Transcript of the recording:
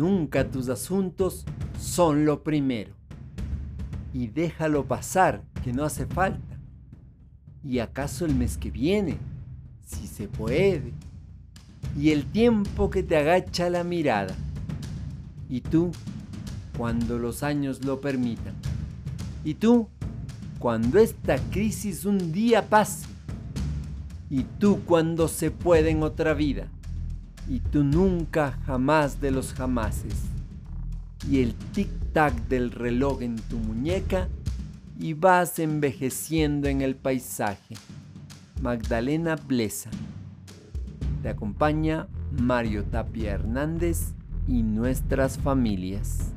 nunca tus asuntos son lo primero. Y déjalo pasar, que no hace falta. ¿Y acaso el mes que viene? Si se puede. Y el tiempo que te agacha la mirada. Y tú, cuando los años lo permitan. Y tú, cuando esta crisis un día pase. Y tú cuando se puede en otra vida. Y tú nunca jamás de los jamases. Y el tic-tac del reloj en tu muñeca y vas envejeciendo en el paisaje. Magdalena Blesa. Te acompaña Mario Tapia Hernández y nuestras familias.